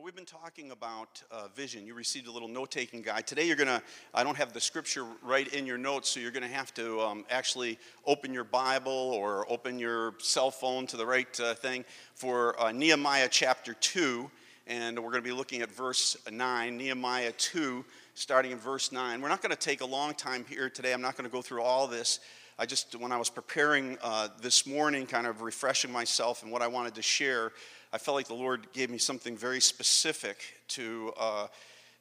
Well, we've been talking about uh, vision. You received a little note taking guide. Today, you're going to, I don't have the scripture right in your notes, so you're going to have to um, actually open your Bible or open your cell phone to the right uh, thing for uh, Nehemiah chapter 2. And we're going to be looking at verse 9, Nehemiah 2, starting in verse 9. We're not going to take a long time here today. I'm not going to go through all this. I just, when I was preparing uh, this morning, kind of refreshing myself and what I wanted to share, I felt like the Lord gave me something very specific to, uh,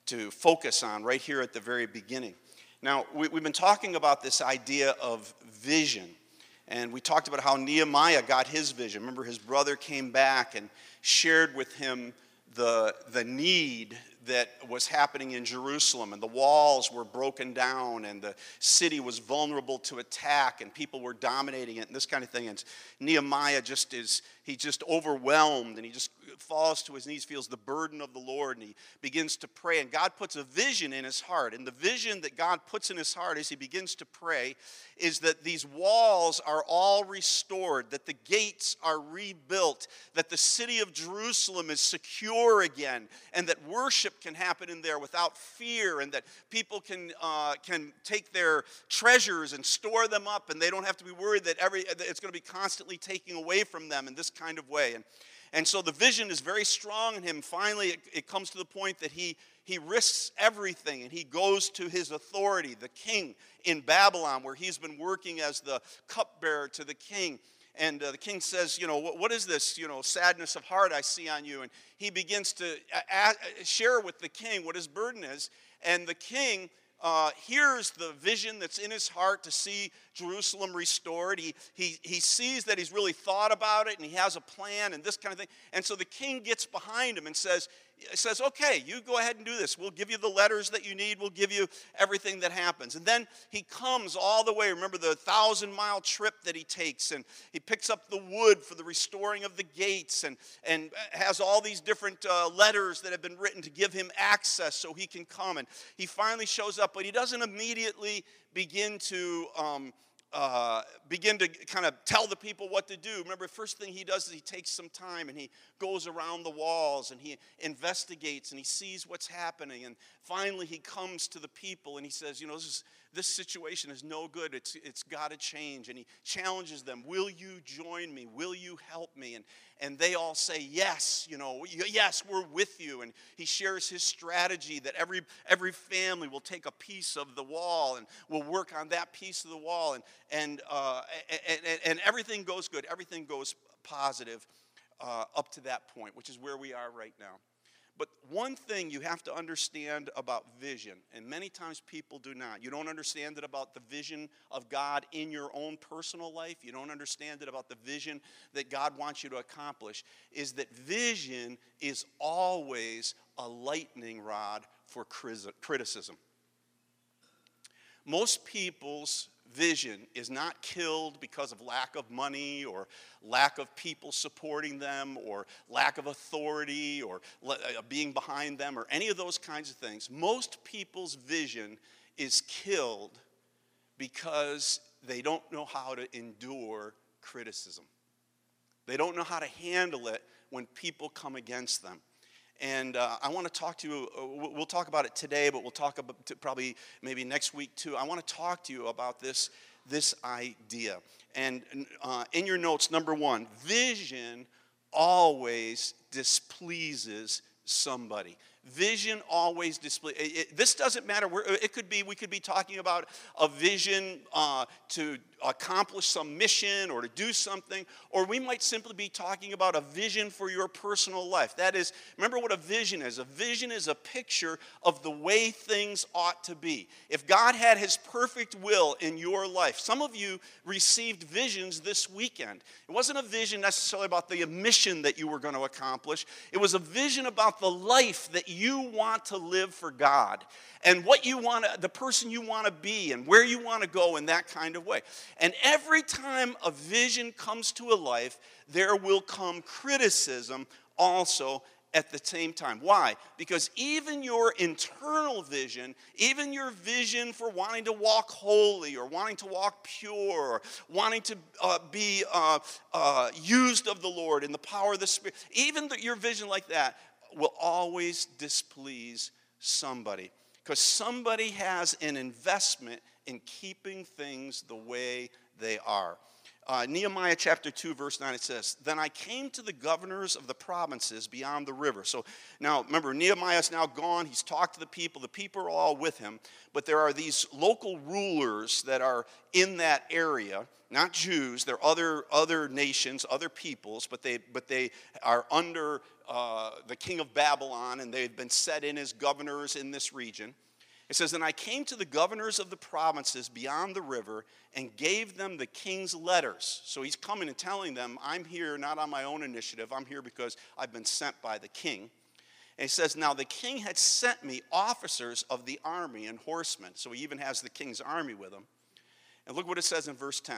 to focus on right here at the very beginning. Now, we, we've been talking about this idea of vision. And we talked about how Nehemiah got his vision. Remember, his brother came back and shared with him the, the need that was happening in Jerusalem, and the walls were broken down, and the city was vulnerable to attack, and people were dominating it, and this kind of thing. And Nehemiah just is, he just overwhelmed, and he just falls to his knees, feels the burden of the Lord, and he begins to pray. And God puts a vision in his heart. And the vision that God puts in his heart as he begins to pray is that these walls are all restored, that the gates are rebuilt, that the city of Jerusalem is secure again, and that worship can happen in there without fear, and that people can, uh, can take their treasures and store them up, and they don't have to be worried that every, that it's going to be constantly taken away from them in this kind of way. And and so the vision is very strong in him. Finally, it, it, comes to the point that he, he risks everything and he goes to his authority, the king in Babylon, where he's been working as the cupbearer to the king. And uh, the king says, You know, what, what is this, you know, sadness of heart I see on you? And he begins to a- a- share with the king what his burden is. And the king uh, hears the vision that's in his heart to see Jerusalem restored. He, he, he sees that he's really thought about it and he has a plan and this kind of thing. And so the king gets behind him and says, says, okay, you go ahead and do this. We'll give you the letters that you need. We'll give you everything that happens. And then he comes all the way. Remember the thousand mile trip that he takes, and he picks up the wood for the restoring of the gates and, and has all these different uh, letters that have been written to give him access so he can come. And he finally shows up, but he doesn't immediately begin to. Um, uh, begin to kind of tell the people what to do. Remember, first thing he does is he takes some time and he goes around the walls and he investigates and he sees what's happening. And finally, he comes to the people and he says, You know, this, is, this situation is no good. It's, it's got to change. And he challenges them Will you join me? Will you help me? And, and they all say, Yes, you know, yes, we're with you. And he shares his strategy that every, every family will take a piece of the wall and will work on that piece of the wall. And, and, uh, and, and, and everything goes good, everything goes positive uh, up to that point, which is where we are right now. But one thing you have to understand about vision, and many times people do not, you don't understand it about the vision of God in your own personal life, you don't understand it about the vision that God wants you to accomplish, is that vision is always a lightning rod for criticism. Most people's vision is not killed because of lack of money or lack of people supporting them or lack of authority or uh, being behind them or any of those kinds of things. Most people's vision is killed because they don't know how to endure criticism. They don't know how to handle it when people come against them. And uh, I want to talk to you, uh, we'll talk about it today, but we'll talk about probably maybe next week too. I want to talk to you about this, this idea. And uh, in your notes, number one, vision always displeases somebody. Vision always display. This doesn't matter. Where, it could be. We could be talking about a vision uh, to accomplish some mission or to do something, or we might simply be talking about a vision for your personal life. That is, remember what a vision is. A vision is a picture of the way things ought to be. If God had His perfect will in your life, some of you received visions this weekend. It wasn't a vision necessarily about the mission that you were going to accomplish. It was a vision about the life that you want to live for God and what you want to, the person you want to be and where you want to go in that kind of way. And every time a vision comes to a life, there will come criticism also at the same time. Why? Because even your internal vision, even your vision for wanting to walk holy or wanting to walk pure or wanting to uh, be uh, uh, used of the Lord in the power of the Spirit, even the, your vision like that will always displease somebody because somebody has an investment in keeping things the way they are. Uh, Nehemiah chapter 2, verse 9, it says, Then I came to the governors of the provinces beyond the river. So now, remember, Nehemiah's now gone. He's talked to the people. The people are all with him. But there are these local rulers that are in that area, not Jews. They're other, other nations, other peoples, but they, but they are under uh, the king of Babylon, and they've been set in as governors in this region. It says, And I came to the governors of the provinces beyond the river and gave them the king's letters. So he's coming and telling them, I'm here not on my own initiative, I'm here because I've been sent by the king. And he says, Now the king had sent me officers of the army and horsemen. So he even has the king's army with him. And look what it says in verse 10.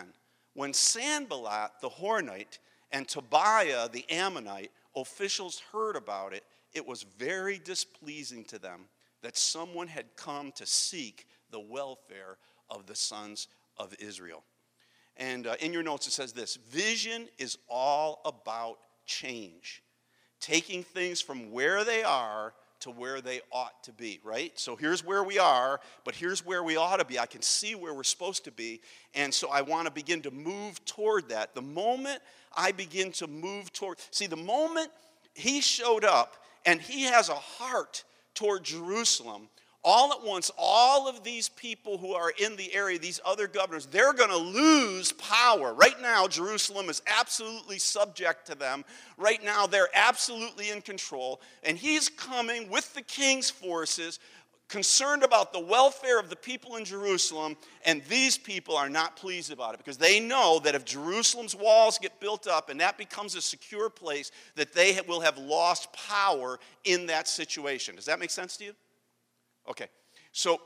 When Sanballat the Horonite and Tobiah the Ammonite officials heard about it, it was very displeasing to them that someone had come to seek the welfare of the sons of Israel. And uh, in your notes, it says this Vision is all about change, taking things from where they are to where they ought to be, right? So here's where we are, but here's where we ought to be. I can see where we're supposed to be. And so I want to begin to move toward that. The moment I begin to move toward, see, the moment he showed up and he has a heart toward Jerusalem, all at once, all of these people who are in the area, these other governors, they're going to lose power. Right now, Jerusalem is absolutely subject to them. Right now, they're absolutely in control. And he's coming with the king's forces, concerned about the welfare of the people in Jerusalem. And these people are not pleased about it because they know that if Jerusalem's walls get built up and that becomes a secure place, that they will have lost power in that situation. Does that make sense to you? Okay, so,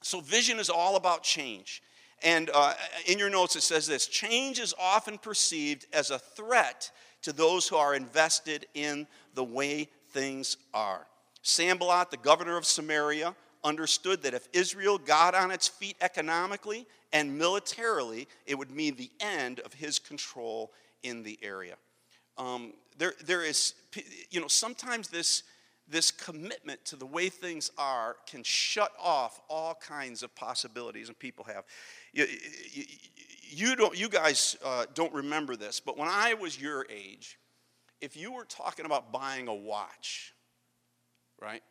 so vision is all about change. And uh, in your notes, it says this change is often perceived as a threat to those who are invested in the way things are. Sanballat, the governor of Samaria, understood that if Israel got on its feet economically and militarily, it would mean the end of his control in the area. Um, there, there is, you know, sometimes this this commitment to the way things are can shut off all kinds of possibilities and people have. You, you, you don't you guys uh, don't remember this but when i was your age if you were talking about buying a watch right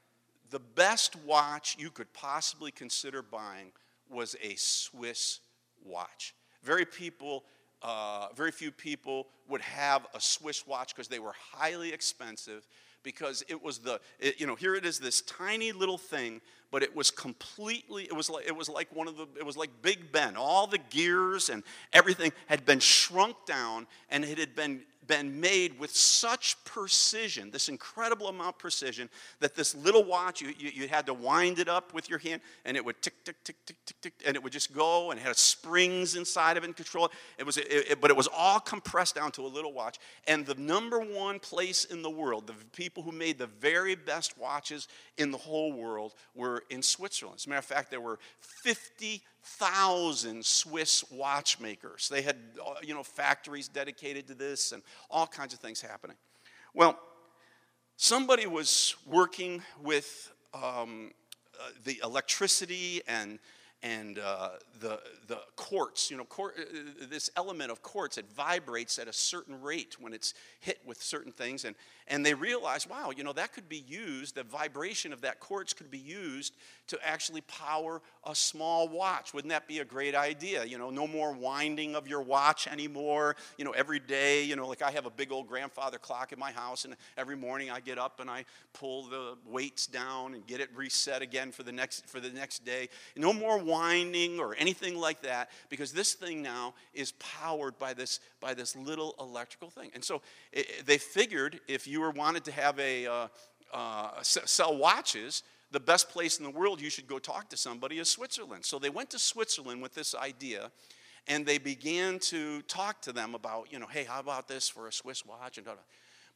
the best watch you could possibly consider buying was a swiss watch. Very people uh, very few people would have a swiss watch because they were highly expensive because it was the it, you know here it is this tiny little thing but it was completely it was like it was like one of the it was like big ben. All the gears and everything had been shrunk down and it had been been made with such precision, this incredible amount of precision, that this little watch, you, you, you, had to wind it up with your hand, and it would tick, tick, tick, tick, tick, tick, and it would just go, and it had springs inside of it and control it. was, it, it but it was all compressed down to a little watch. And the number one place in the world, the people who made the very best watches in the whole world were in Switzerland. As a matter of fact, there were 50 thousand Swiss watchmakers. They had, uh, you know, factories dedicated to this and all kinds of things happening. Well, somebody was working with um, uh, the electricity and and uh, the, the quartz, you know, uh, uh, this element of quartz, it vibrates at a certain rate when it's hit with certain things. And, and they realized, wow, you know, that could be used, the vibration of that quartz could be used to actually power a small watch. Wouldn't that be a great idea? You know, no more winding of your watch anymore. You know, every day, you know, like I have a big old grandfather clock in my house, and every morning I get up and I pull the weights down and get it reset again for the next, for the next day. No more winding or anything like that because this thing now is powered by this, by this little electrical thing. And so it, they figured if you were wanted to have a, uh, uh, sell watches, the best place in the world you should go talk to somebody is Switzerland. So they went to Switzerland with this idea and they began to talk to them about, you know, hey, how about this for a Swiss watch? And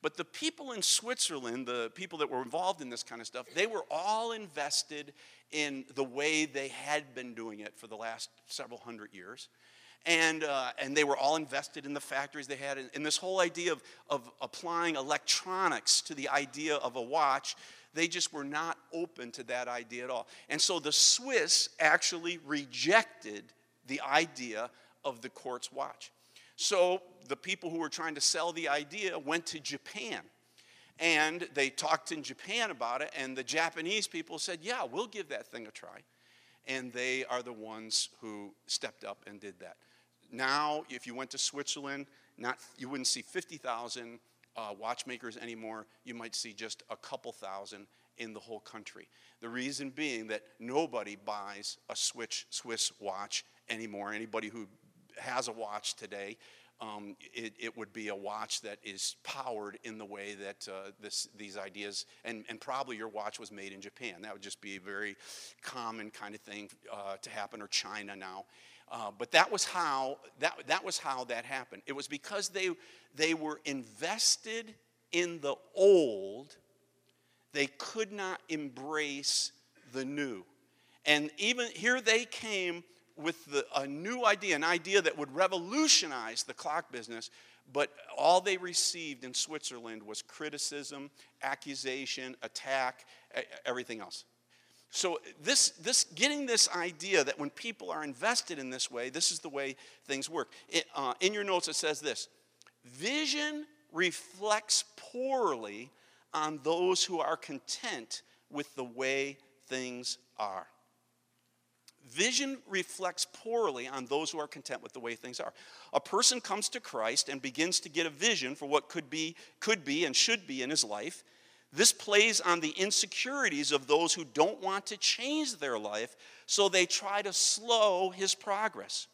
but the people in Switzerland, the people that were involved in this kind of stuff, they were all invested in the way they had been doing it for the last several hundred years. and, uh, and they were all invested in the factories they had. And, this whole idea of, of applying electronics to the idea of a watch, they just were not open to that idea at all. And so the Swiss actually rejected the idea of the quartz watch. So the people who were trying to sell the idea went to Japan. And they talked in Japan about it, and the Japanese people said, Yeah, we'll give that thing a try. And they are the ones who stepped up and did that. Now, if you went to Switzerland, not, you wouldn't see 50,000 uh, watchmakers anymore. You might see just a couple thousand in the whole country. The reason being that nobody buys a Swiss watch anymore. Anybody who has a watch today, um, it, it, would be a watch that is powered in the way that uh, this, these ideas, and, and probably your watch was made in Japan. That would just be a very common kind of thing uh, to happen, or China now. Uh, but that was how that, that was how that happened. It was because they, they were invested in the old, they could not embrace the new. And even here they came with the, a new idea, an idea that would revolutionize the clock business, but all they received in Switzerland was criticism, accusation, attack, everything else. So this, this getting this idea that when people are invested in this way, this is the way things work. It, uh, in your notes, it says this: vision reflects poorly on those who are content with the way things are. Vision reflects poorly on those who are content with the way things are. A person comes to Christ and begins to get a vision for what could be, could be and should be in his life. This plays on the insecurities of those who don't want to change their life, so they try to slow his progress.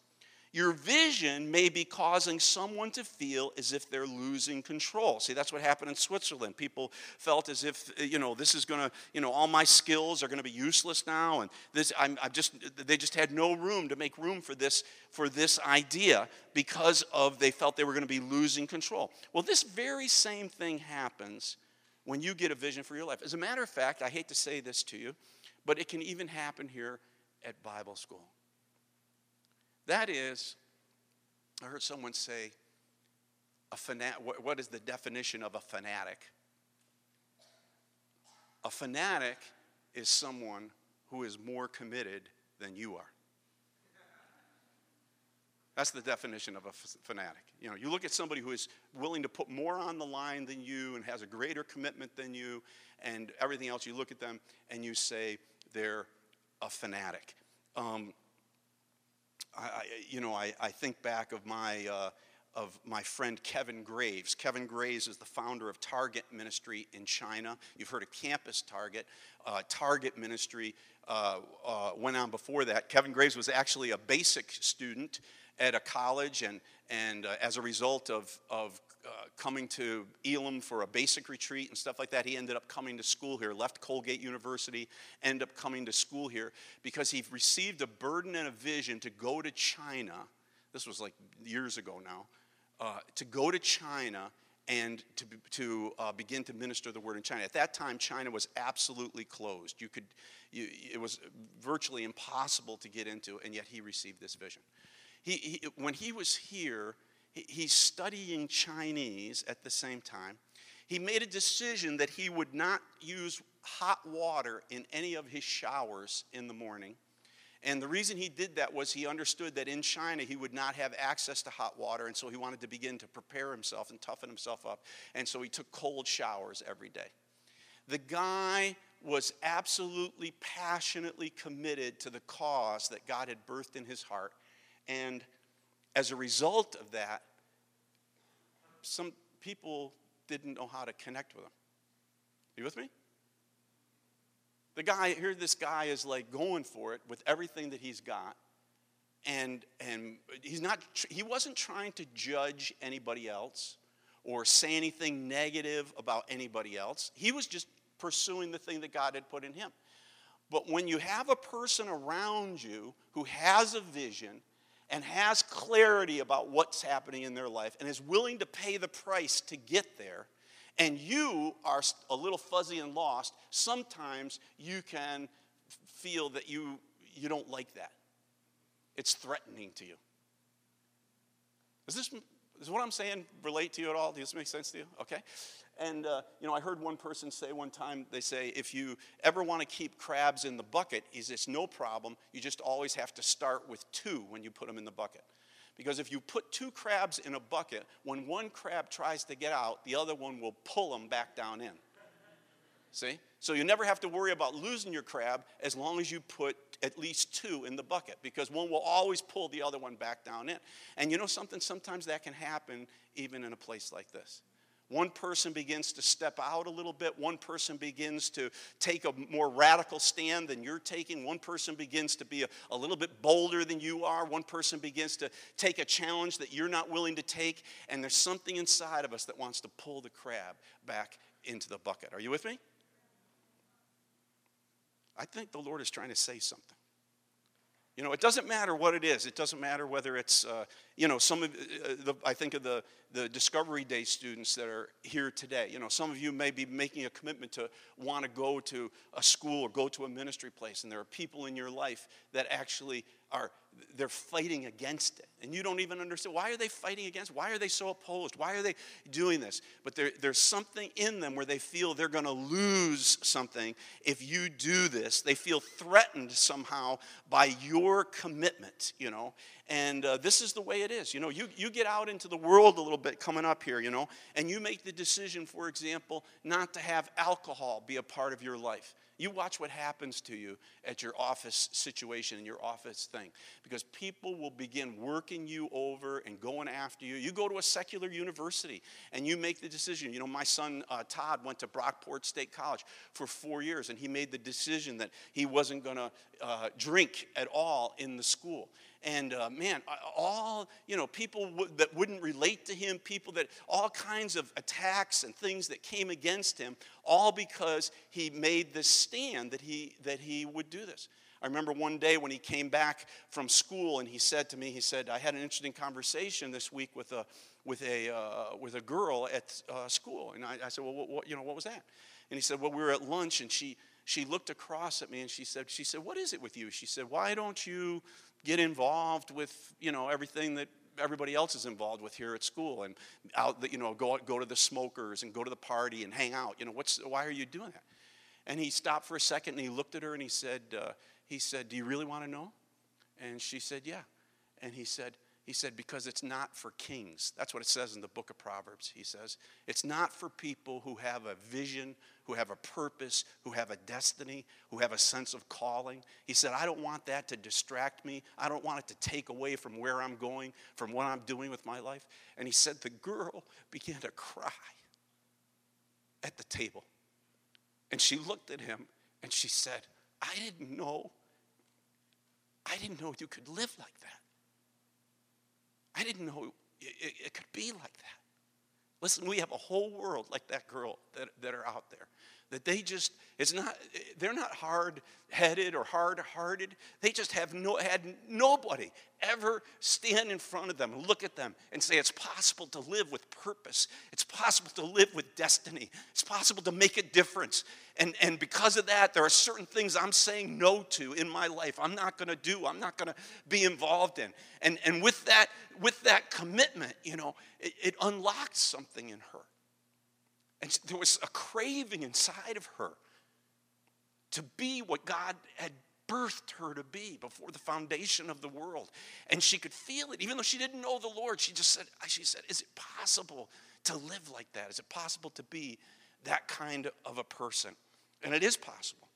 Your vision may be causing someone to feel as if they're losing control. See, that's what happened in Switzerland. People felt as if, uh, you know, this is going to, you know, all my skills are going to be useless now. And this, I'm, I'm just, they just had no room to make room for this, for this idea because of they felt they were going to be losing control. Well, this very same thing happens when you get a vision for your life. As a matter of fact, I hate to say this to you, but it can even happen here at Bible school. That is, I heard someone say, a fanat- what is the definition of a fanatic? A fanatic is someone who is more committed than you are. That's the definition of a fanatic. You know, you look at somebody who is willing to put more on the line than you and has a greater commitment than you and everything else, you look at them and you say they're a fanatic. Um, I, you know, I, I think back of my, uh, of my friend Kevin Graves. Kevin Graves is the founder of Target Ministry in China. You've heard of Campus Target. Uh, Target Ministry uh, uh went on before that. Kevin Graves was actually a basic student at a college, and, and uh, as a result of, of coming to Elim for a basic retreat and stuff like that. He ended up coming to school here, left Colgate University, ended up coming to school here because he received a burden and a vision to go to China. This was like years ago now. Uh, to go to China and to, to uh, begin to minister the word in China. At that time, China was absolutely closed. You could, you, it was virtually impossible to get into, and yet he received this vision. He, he, when he was here, he's studying Chinese at the same time. He made a decision that he would not use hot water in any of his showers in the morning. And the reason he did that was he understood that in China he would not have access to hot water, and so he wanted to begin to prepare himself and toughen himself up. And so he took cold showers every day. The guy was absolutely passionately committed to the cause that God had birthed in his heart. And as a result of that, some people didn't know how to connect with him. You with me? The guy, here this guy is like going for it with everything that he's got. And, and he's not, he wasn't trying to judge anybody else or say anything negative about anybody else. He was just pursuing the thing that God had put in him. But when you have a person around you who has a vision and has clarity about what's happening in their life and is willing to pay the price to get there, and you are a little fuzzy and lost, sometimes you can feel that you, you don't like that. It's threatening to you. Is this, is what I'm saying relate to you at all? Does this make sense to you? Okay. And, uh, you know, I heard one person say one time, they say, if you ever want to keep crabs in the bucket, is it's no problem. You just always have to start with two when you put them in the bucket. Because if you put two crabs in a bucket, when one crab tries to get out, the other one will pull them back down in. See? So you never have to worry about losing your crab as long as you put at least two in the bucket because one will always pull the other one back down in. And you know something? Sometimes that can happen even in a place like this. One person begins to step out a little bit. One person begins to take a more radical stand than you're taking. One person begins to be a, a, little bit bolder than you are. One person begins to take a challenge that you're not willing to take. And there's something inside of us that wants to pull the crab back into the bucket. Are you with me? I think the Lord is trying to say something. You know, it doesn't matter what it is. It doesn't matter whether it's, uh, you know, some of uh, the, I think of the, the Discovery Day students that are here today. You know, some of you may be making a commitment to want to go to a school or go to a ministry place, and there are people in your life that actually are they're fighting against it. And you don't even understand why are they fighting against why are they so opposed why are they doing this? But there, there's something in them where they feel they're going to lose something if you do this. They feel threatened somehow by your commitment you know? And uh, this is the way it is you know? You, you get out into the world a little bit coming up here you know? And you make the decision for example not to have alcohol be a part of your life you watch what happens to you at your office situation and your office thing because people will begin working you over and going after you. You go to a secular university and you make the decision. You know, my son uh, Todd went to Brockport State College for four years and he made the decision that he wasn't going to uh, drink at all in the school and uh, man, all, you know, people w- that wouldn't relate to him, people that, all kinds of attacks and things that came against him, all because he made this stand that he, that he would do this. I remember one day when he came back from school and he said to me, he said, I had an interesting conversation this week with a, with a, uh, with a girl at uh, school. And I, I said, well, what, what, you know, what was that? And he said, well, we were at lunch and she, she looked across at me and she said, she said, what is it with you? She said, why don't you get involved with, you know, everything that everybody else is involved with here at school and out, you know, go, go to the smokers and go to the party and hang out. You know, what's, why are you doing that? And he stopped for a second and he looked at her and he said, uh, he said, do you really want to know? And she said, yeah. And he said, he said, because it's not for kings. That's what it says in the book of Proverbs. He says, it's not for people who have a vision, who have a purpose, who have a destiny, who have a sense of calling. He said, I don't want that to distract me. I don't want it to take away from where I'm going, from what I'm doing with my life. And he said, the girl began to cry at the table. And she looked at him and she said, I didn't know. I didn't know you could live like that. I didn't know it, it, could be like that. Listen, we have a whole world like that girl that, that are out there that they just it's not they're not hard-headed or hard-hearted. They just have no had nobody ever stand in front of them look at them and say it's possible to live with purpose. It's possible to live with destiny. It's possible to make a difference. And and because of that there are certain things i'm saying no to in my life i'm not going to do i'm not going to be involved in. And and with that with that commitment you know it, it unlocked something in her and there was a craving inside of her to be what God had birthed her to be before the foundation of the world. And she could feel it. Even though she didn't know the Lord, she just said, she said, Is it possible to live like that? Is it possible to be that kind of a person? And it is possible.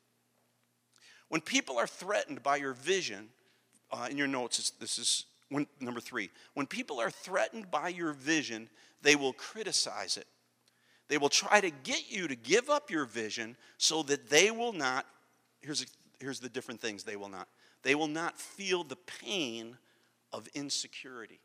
When people are threatened by your vision, uh, in your notes, this is when, number three. When people are threatened by your vision, they will criticize it they will try to get you to give up your vision so that they will not, here's, here's the different things they will not. They will not feel the pain of insecurity.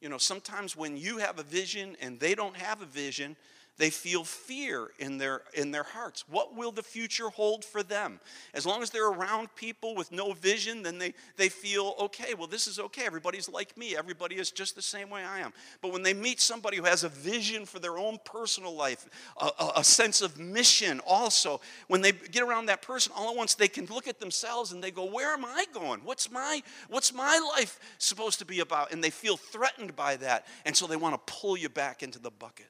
You know, sometimes when you have a vision and they don't have a vision, they feel fear in their in their hearts. What will the future hold for them? As long as they're around people with no vision then they they feel okay. Well this is okay. Everybody's like me. Everybody is just the same way i am. But when they meet somebody who has a vision for their own personal life a, a, a sense of mission also when they get around that person all at once they can look at themselves and they go where am i going? What's my what's my life supposed to be about? And they feel threatened by that. And so they want to pull you back into the bucket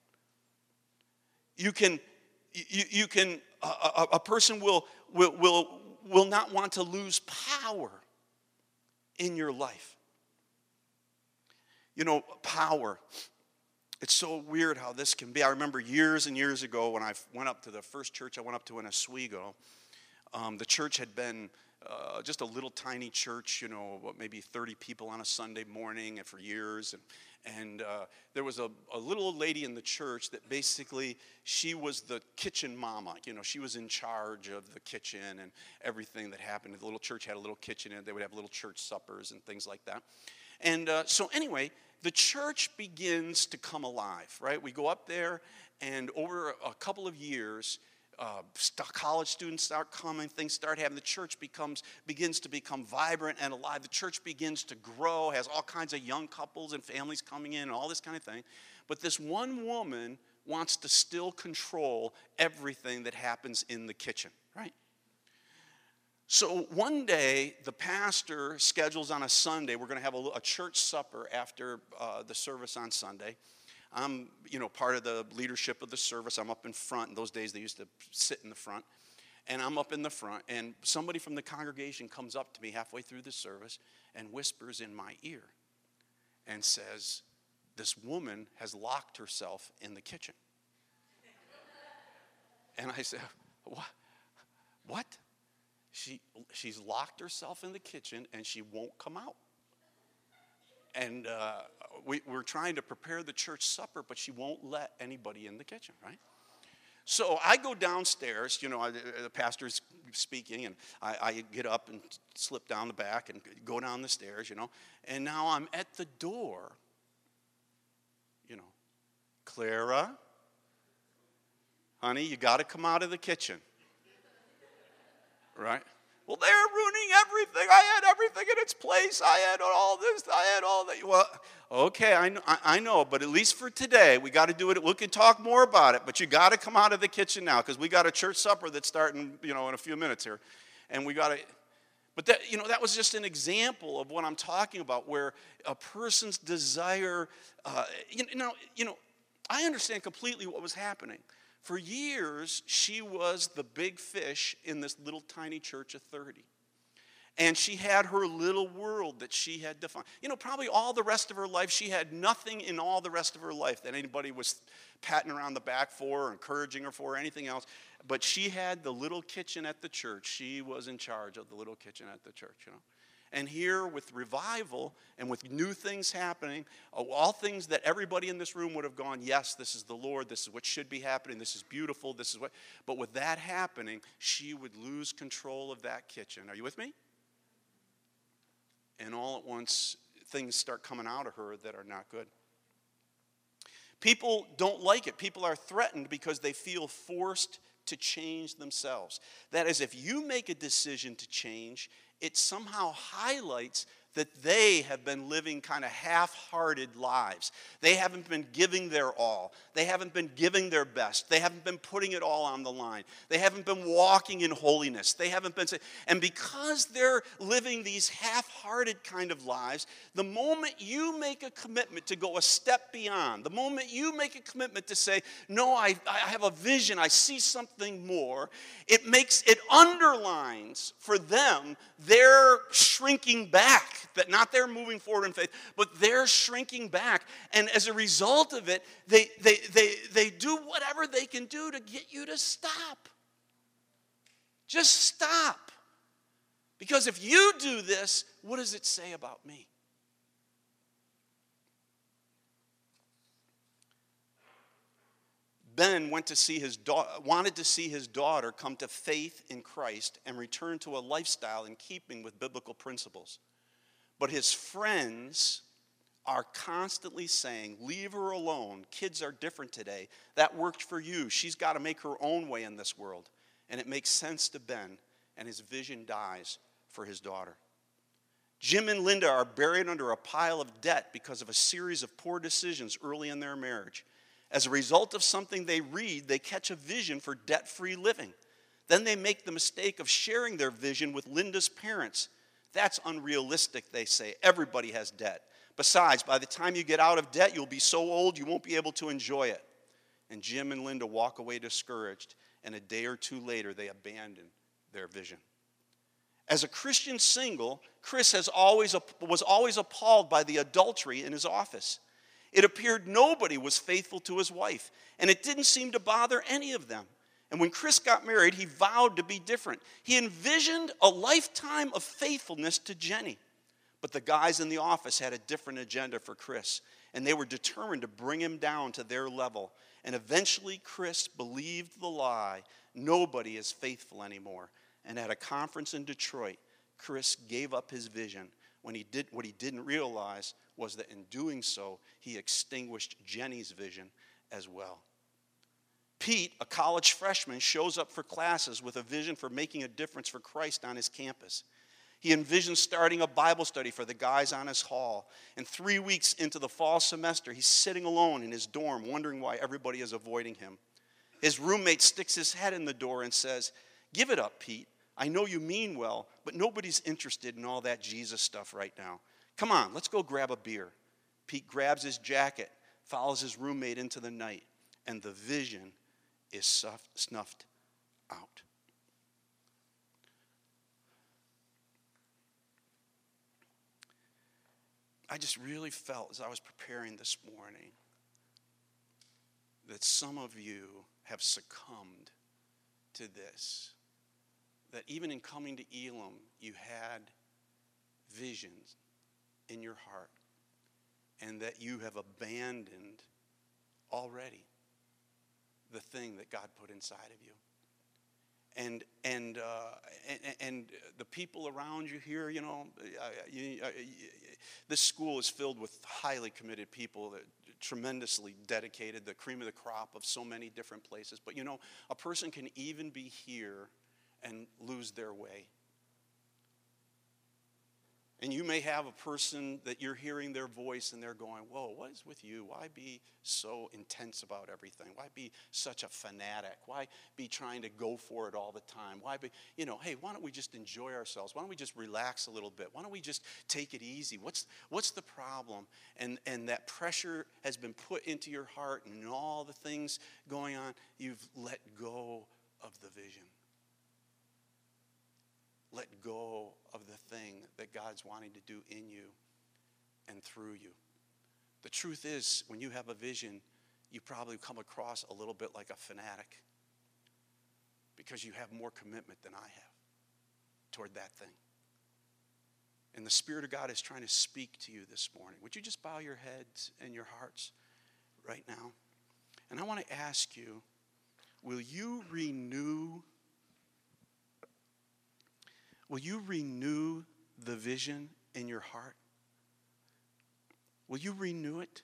you can, you, you can a, a person will, will, will, will not want to lose power in your life. You know, power. It's so weird how this can be. I remember years and years ago when I went up to the first church I went up to in Oswego. Um, the church had been uh, just a little tiny church, you know, maybe 30 people on a Sunday morning for years. And, and uh, there was a, a little old lady in the church that basically she was the kitchen mama. You know, she was in charge of the kitchen and everything that happened. The little church had a little kitchen in it. They would have little church suppers and things like that. And uh, so, anyway, the church begins to come alive, right? We go up there, and over a couple of years, uh, college students start coming, things start happening. The church becomes begins to become vibrant and alive. The church begins to grow, has all kinds of young couples and families coming in, and all this kind of thing. But this one woman wants to still control everything that happens in the kitchen, right? So one day, the pastor schedules on a Sunday, we're going to have a, a church supper after uh, the service on Sunday. I'm, you know, part of the leadership of the service. I'm up in front. In those days, they used to sit in the front. And I'm up in the front, and somebody from the congregation comes up to me halfway through the service and whispers in my ear and says, This woman has locked herself in the kitchen. And I said, What? What? She, she's locked herself in the kitchen and she won't come out and uh, we, we're trying to prepare the church supper, but she won't let anybody in the kitchen, right? So I go downstairs, you know, I, the pastor's speaking, and I, I, get up and slip down the back and go down the stairs, you know, and now I'm at the door, you know, Clara, honey, you got to come out of the kitchen, right? Well, they're ruining everything. I had everything in its place. I had all this. I had all that. Well, okay, I know, I know but at least for today, we got to do it. We can talk more about it, but you got to come out of the kitchen now because we got a church supper that's starting, you know, in a few minutes here, and we got to. But that, you know, that was just an example of what I'm talking about, where a person's desire, uh, you know, you know, I understand completely what was happening. For years, she was the big fish in this little tiny church of 30. And she had her little world that she had defined. You know, probably all the rest of her life, she had nothing in all the rest of her life that anybody was patting around the back for or encouraging her for or anything else. But she had the little kitchen at the church. She was in charge of the little kitchen at the church, you know. And here, with revival and with new things happening, uh, all things that everybody in this room would have gone, yes, this is the Lord, this is what should be happening, this is beautiful, this is what. But with that happening, she would lose control of that kitchen. Are you with me? And all at once, things start coming out of her that are not good. People don't like it. People are threatened because they feel forced to change themselves. That is, if you make a decision to change, it somehow highlights that they have been living kind of half hearted lives. They haven't been giving their all. They haven't been giving their best. They haven't been putting it all on the line. They haven't been walking in holiness. They haven't been, and because they're living these half hearted kind of lives, the moment you make a commitment to go a step beyond, the moment you make a commitment to say, No, I, I have a vision, I see something more, it makes, it underlines for them their shrinking back that not they're moving forward in faith, but they're shrinking back. And as a result of it, they, they, they, they do whatever they can do to get you to stop. Just stop. Because if you do this, what does it say about me? Ben went to see his da- wanted to see his daughter come to faith in Christ and return to a lifestyle in keeping with biblical principles. But his friends are constantly saying, Leave her alone. Kids are different today. That worked for you. She's got to make her own way in this world. And it makes sense to Ben, and his vision dies for his daughter. Jim and Linda are buried under a pile of debt because of a series of poor decisions early in their marriage. As a result of something they read, they catch a vision for debt free living. Then they make the mistake of sharing their vision with Linda's parents. That's unrealistic, they say. Everybody has debt. Besides, by the time you get out of debt, you'll be so old you won't be able to enjoy it. And Jim and Linda walk away discouraged, and a day or two later, they abandon their vision. As a Christian single, Chris has always, was always appalled by the adultery in his office. It appeared nobody was faithful to his wife, and it didn't seem to bother any of them. And when Chris got married, he vowed to be different. He envisioned a lifetime of faithfulness to Jenny. But the guys in the office had a different agenda for Chris, and they were determined to bring him down to their level. And eventually, Chris believed the lie nobody is faithful anymore. And at a conference in Detroit, Chris gave up his vision. When he did, what he didn't realize was that in doing so, he extinguished Jenny's vision as well. Pete, a college freshman, shows up for classes with a vision for making a difference for Christ on his campus. He envisions starting a Bible study for the guys on his hall. And three weeks into the fall semester, he's sitting alone in his dorm, wondering why everybody is avoiding him. His roommate sticks his head in the door and says, Give it up, Pete. I know you mean well, but nobody's interested in all that Jesus stuff right now. Come on, let's go grab a beer. Pete grabs his jacket, follows his roommate into the night, and the vision is snuffed out. I just really felt as I was preparing this morning that some of you have succumbed to this that even in coming to Elim, you had visions in your heart and that you have abandoned already the thing that God put inside of you. And, and, uh, and, and, the people around you here, you know, you, this school is filled with highly committed people that tremendously dedicated, the cream of the crop of so many different places. But you know, a person can even be here and lose their way. And you may have a person that you're hearing their voice and they're going, Whoa, what is with you? Why be so intense about everything? Why be such a fanatic? Why be trying to go for it all the time? Why be, you know, hey, why don't we just enjoy ourselves? Why don't we just relax a little bit? Why don't we just take it easy? What's, what's the problem? And, and that pressure has been put into your heart and all the things going on, you've let go of the vision let go of the thing that God's wanting to do in you and through you. The truth is, when you have a vision, you probably come across a little bit like a fanatic because you have more commitment than I have toward that thing. And the Spirit of God is trying to speak to you this morning. Would you just bow your heads and your hearts right now? And I want to ask you will you renew Will you renew the vision in your heart? Will you renew it?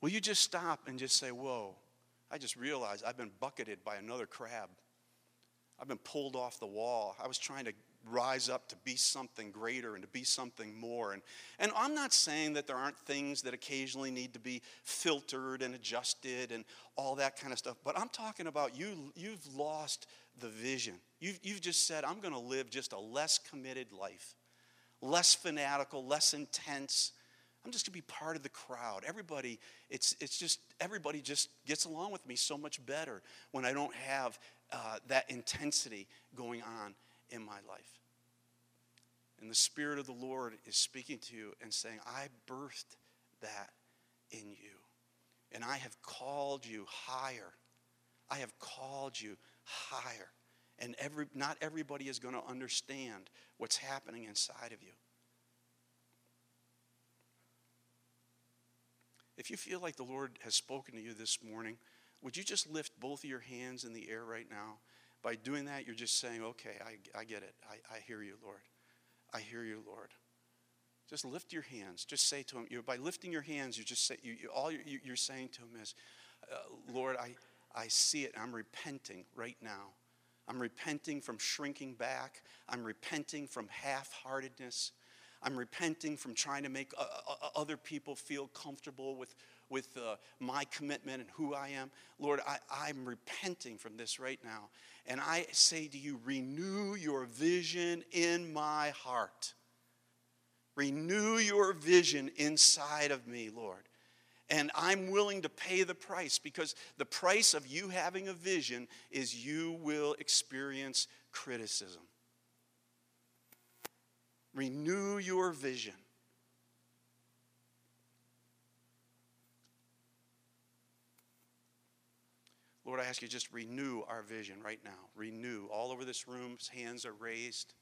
Will you just stop and just say, Whoa, I just realized I've been bucketed by another crab. I've been pulled off the wall. I was trying to rise up to be something greater and to be something more. And, and I'm not saying that there aren't things that occasionally need to be filtered and adjusted and all that kind of stuff, but I'm talking about you, you've lost the vision. You've, you've just said, I'm going to live just a less committed life, less fanatical, less intense. I'm just going to be part of the crowd. Everybody, it's, it's just, everybody just gets along with me so much better when I don't have uh, that intensity going on in my life. And the Spirit of the Lord is speaking to you and saying, I birthed that in you. And I have called you higher. I have called you higher. And every, not everybody is going to understand what's happening inside of you. If you feel like the Lord has spoken to you this morning, would you just lift both of your hands in the air right now? By doing that, you're just saying, okay, I, I get it. I, I hear you, Lord. I hear you, Lord. Just lift your hands. Just say to him, you by lifting your hands, you just say, you, you all you're, you're, saying to him is, uh, Lord, I, I see it. I'm repenting right now. I'm repenting from shrinking back. I'm repenting from half heartedness. I'm repenting from trying to make uh, uh, uh, other people feel comfortable with, with uh, my commitment and who I am. Lord, I, I'm repenting from this right now. And I say to you, renew your vision in my heart. Renew your vision inside of me, Lord. And I'm willing to pay the price because the price of you having a vision is you will experience criticism. Renew your vision. Lord, I ask you just renew our vision right now. Renew. All over this room, hands are raised.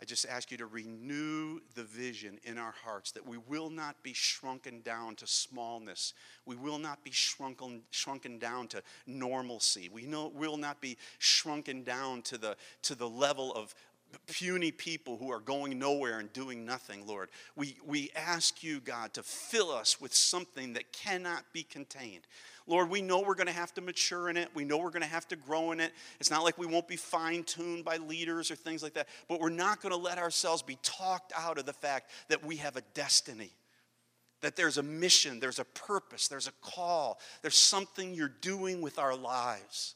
I just ask you to renew the vision in our hearts that we will not be shrunken down to smallness. We will not be shrunken, shrunken down to normalcy. We know, will not be shrunken down to the, to the level of, puny people who are going nowhere and doing nothing, Lord. We, we ask you, God, to fill us with something that cannot be contained. Lord, we know we're going to have to mature in it. We know we're going to have to grow in it. It's not like we won't be fine tuned by leaders or things like that, but we're not going to let ourselves be talked out of the fact that we have a destiny, that there's a mission, there's a purpose, there's a call, there's something you're doing with our lives.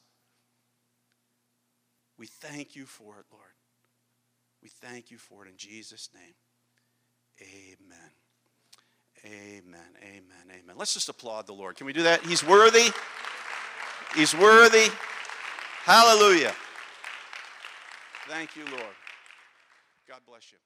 We thank you for it, Lord. We thank you for it in Jesus' name. Amen. Amen. Amen. Amen. Let's just applaud the Lord. Can we do that? He's worthy. He's worthy. Hallelujah. Thank you, Lord. God bless you.